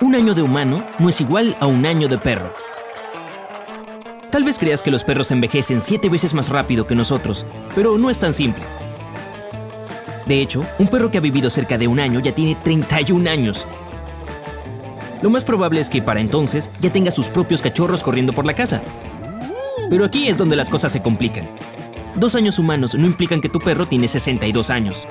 Un año de humano no es igual a un año de perro. Tal vez creas que los perros envejecen siete veces más rápido que nosotros, pero no es tan simple. De hecho, un perro que ha vivido cerca de un año ya tiene 31 años. Lo más probable es que para entonces ya tenga sus propios cachorros corriendo por la casa. Pero aquí es donde las cosas se complican. Dos años humanos no implican que tu perro tiene 62 años.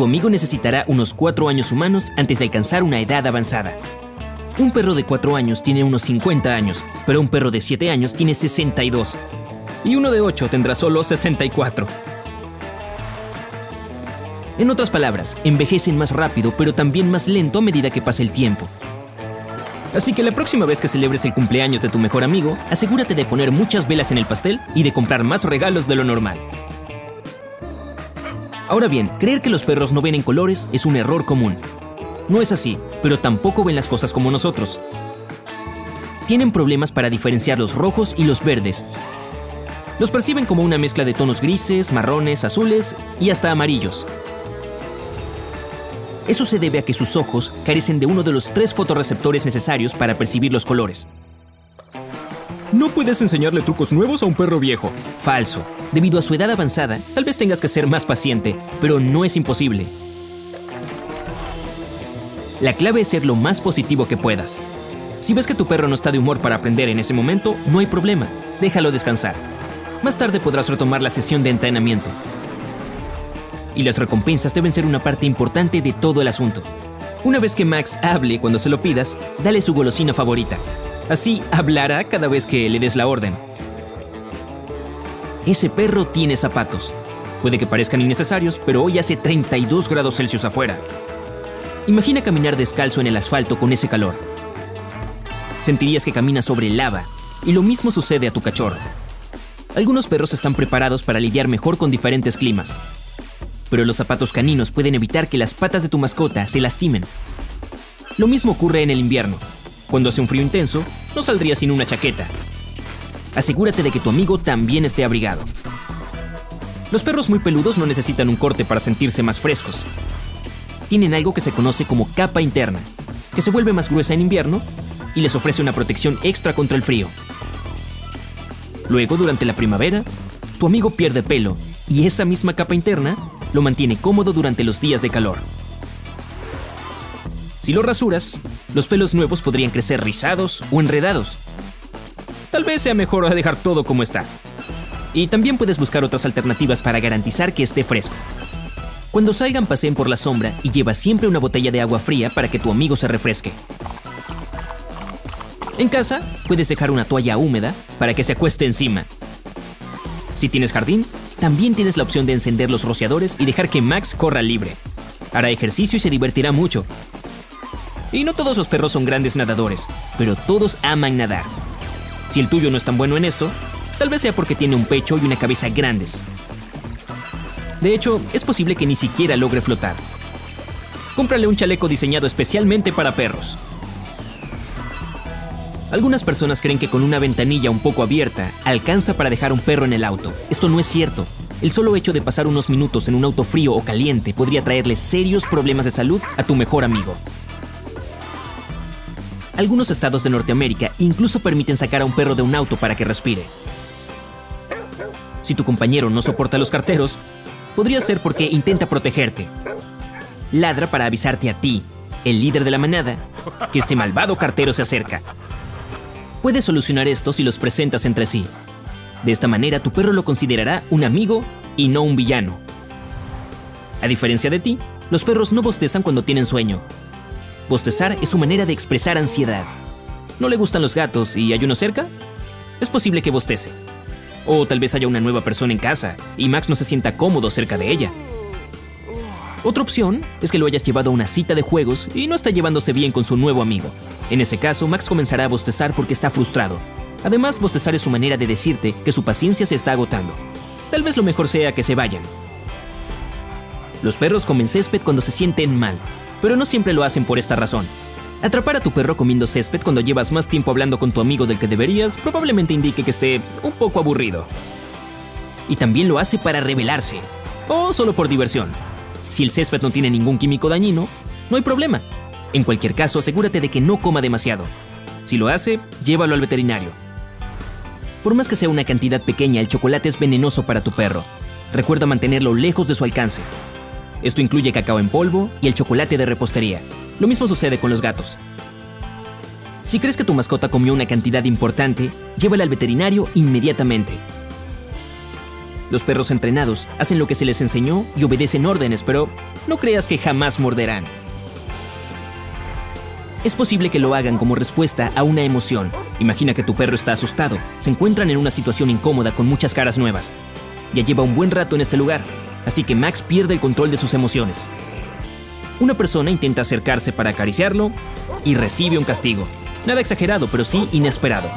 Tu amigo necesitará unos 4 años humanos antes de alcanzar una edad avanzada. Un perro de 4 años tiene unos 50 años, pero un perro de 7 años tiene 62. Y uno de 8 tendrá solo 64. En otras palabras, envejecen más rápido, pero también más lento a medida que pasa el tiempo. Así que la próxima vez que celebres el cumpleaños de tu mejor amigo, asegúrate de poner muchas velas en el pastel y de comprar más regalos de lo normal. Ahora bien, creer que los perros no ven en colores es un error común. No es así, pero tampoco ven las cosas como nosotros. Tienen problemas para diferenciar los rojos y los verdes. Los perciben como una mezcla de tonos grises, marrones, azules y hasta amarillos. Eso se debe a que sus ojos carecen de uno de los tres fotorreceptores necesarios para percibir los colores. No puedes enseñarle trucos nuevos a un perro viejo. Falso. Debido a su edad avanzada, tal vez tengas que ser más paciente, pero no es imposible. La clave es ser lo más positivo que puedas. Si ves que tu perro no está de humor para aprender en ese momento, no hay problema. Déjalo descansar. Más tarde podrás retomar la sesión de entrenamiento. Y las recompensas deben ser una parte importante de todo el asunto. Una vez que Max hable cuando se lo pidas, dale su golosina favorita. Así hablará cada vez que le des la orden. Ese perro tiene zapatos. Puede que parezcan innecesarios, pero hoy hace 32 grados Celsius afuera. Imagina caminar descalzo en el asfalto con ese calor. Sentirías que caminas sobre lava, y lo mismo sucede a tu cachorro. Algunos perros están preparados para lidiar mejor con diferentes climas, pero los zapatos caninos pueden evitar que las patas de tu mascota se lastimen. Lo mismo ocurre en el invierno. Cuando hace un frío intenso, no saldrías sin una chaqueta. Asegúrate de que tu amigo también esté abrigado. Los perros muy peludos no necesitan un corte para sentirse más frescos. Tienen algo que se conoce como capa interna, que se vuelve más gruesa en invierno y les ofrece una protección extra contra el frío. Luego, durante la primavera, tu amigo pierde pelo y esa misma capa interna lo mantiene cómodo durante los días de calor. Si lo rasuras, los pelos nuevos podrían crecer rizados o enredados. Tal vez sea mejor dejar todo como está. Y también puedes buscar otras alternativas para garantizar que esté fresco. Cuando salgan paseen por la sombra y lleva siempre una botella de agua fría para que tu amigo se refresque. En casa, puedes dejar una toalla húmeda para que se acueste encima. Si tienes jardín, también tienes la opción de encender los rociadores y dejar que Max corra libre. Hará ejercicio y se divertirá mucho. Y no todos los perros son grandes nadadores, pero todos aman nadar. Si el tuyo no es tan bueno en esto, tal vez sea porque tiene un pecho y una cabeza grandes. De hecho, es posible que ni siquiera logre flotar. Cómprale un chaleco diseñado especialmente para perros. Algunas personas creen que con una ventanilla un poco abierta alcanza para dejar un perro en el auto. Esto no es cierto. El solo hecho de pasar unos minutos en un auto frío o caliente podría traerle serios problemas de salud a tu mejor amigo. Algunos estados de Norteamérica incluso permiten sacar a un perro de un auto para que respire. Si tu compañero no soporta los carteros, podría ser porque intenta protegerte. Ladra para avisarte a ti, el líder de la manada, que este malvado cartero se acerca. Puedes solucionar esto si los presentas entre sí. De esta manera tu perro lo considerará un amigo y no un villano. A diferencia de ti, los perros no bostezan cuando tienen sueño, Bostezar es su manera de expresar ansiedad. ¿No le gustan los gatos y hay uno cerca? Es posible que bostece. O tal vez haya una nueva persona en casa y Max no se sienta cómodo cerca de ella. Otra opción es que lo hayas llevado a una cita de juegos y no está llevándose bien con su nuevo amigo. En ese caso, Max comenzará a bostezar porque está frustrado. Además, bostezar es su manera de decirte que su paciencia se está agotando. Tal vez lo mejor sea que se vayan. Los perros comen césped cuando se sienten mal, pero no siempre lo hacen por esta razón. Atrapar a tu perro comiendo césped cuando llevas más tiempo hablando con tu amigo del que deberías probablemente indique que esté un poco aburrido. Y también lo hace para rebelarse, o solo por diversión. Si el césped no tiene ningún químico dañino, no hay problema. En cualquier caso, asegúrate de que no coma demasiado. Si lo hace, llévalo al veterinario. Por más que sea una cantidad pequeña, el chocolate es venenoso para tu perro. Recuerda mantenerlo lejos de su alcance. Esto incluye cacao en polvo y el chocolate de repostería. Lo mismo sucede con los gatos. Si crees que tu mascota comió una cantidad importante, llévala al veterinario inmediatamente. Los perros entrenados hacen lo que se les enseñó y obedecen órdenes, pero no creas que jamás morderán. Es posible que lo hagan como respuesta a una emoción. Imagina que tu perro está asustado, se encuentran en una situación incómoda con muchas caras nuevas. Ya lleva un buen rato en este lugar, así que Max pierde el control de sus emociones. Una persona intenta acercarse para acariciarlo y recibe un castigo. Nada exagerado, pero sí inesperado.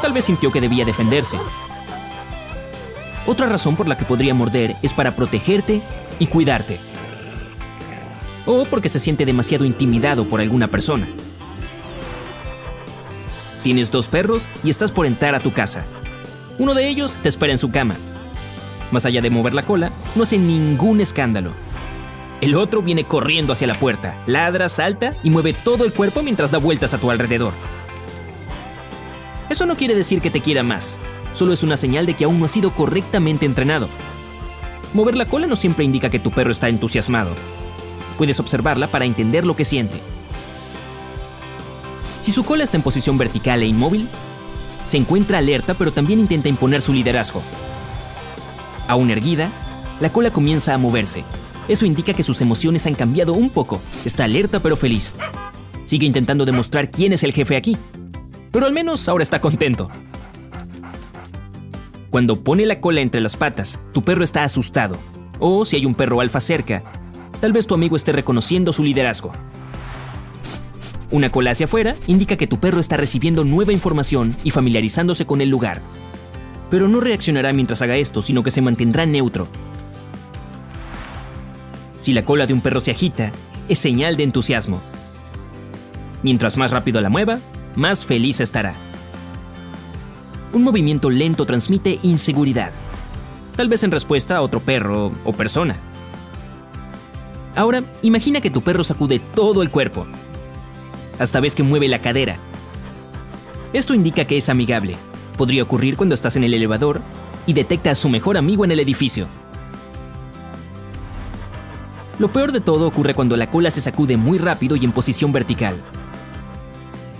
Tal vez sintió que debía defenderse. Otra razón por la que podría morder es para protegerte y cuidarte o porque se siente demasiado intimidado por alguna persona. Tienes dos perros y estás por entrar a tu casa. Uno de ellos te espera en su cama. Más allá de mover la cola, no hace ningún escándalo. El otro viene corriendo hacia la puerta, ladra, salta y mueve todo el cuerpo mientras da vueltas a tu alrededor. Eso no quiere decir que te quiera más, solo es una señal de que aún no has sido correctamente entrenado. Mover la cola no siempre indica que tu perro está entusiasmado, Puedes observarla para entender lo que siente. Si su cola está en posición vertical e inmóvil, se encuentra alerta pero también intenta imponer su liderazgo. Aún erguida, la cola comienza a moverse. Eso indica que sus emociones han cambiado un poco. Está alerta pero feliz. Sigue intentando demostrar quién es el jefe aquí. Pero al menos ahora está contento. Cuando pone la cola entre las patas, tu perro está asustado. O si hay un perro alfa cerca, tal vez tu amigo esté reconociendo su liderazgo. Una cola hacia afuera indica que tu perro está recibiendo nueva información y familiarizándose con el lugar. Pero no reaccionará mientras haga esto, sino que se mantendrá neutro. Si la cola de un perro se agita, es señal de entusiasmo. Mientras más rápido la mueva, más feliz estará. Un movimiento lento transmite inseguridad, tal vez en respuesta a otro perro o persona. Ahora, imagina que tu perro sacude todo el cuerpo. Hasta ves que mueve la cadera. Esto indica que es amigable. Podría ocurrir cuando estás en el elevador y detecta a su mejor amigo en el edificio. Lo peor de todo ocurre cuando la cola se sacude muy rápido y en posición vertical.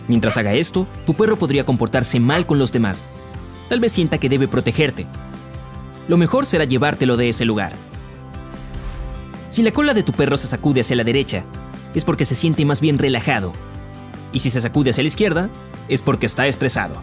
Mientras haga esto, tu perro podría comportarse mal con los demás. Tal vez sienta que debe protegerte. Lo mejor será llevártelo de ese lugar. Si la cola de tu perro se sacude hacia la derecha, es porque se siente más bien relajado. Y si se sacude hacia la izquierda, es porque está estresado.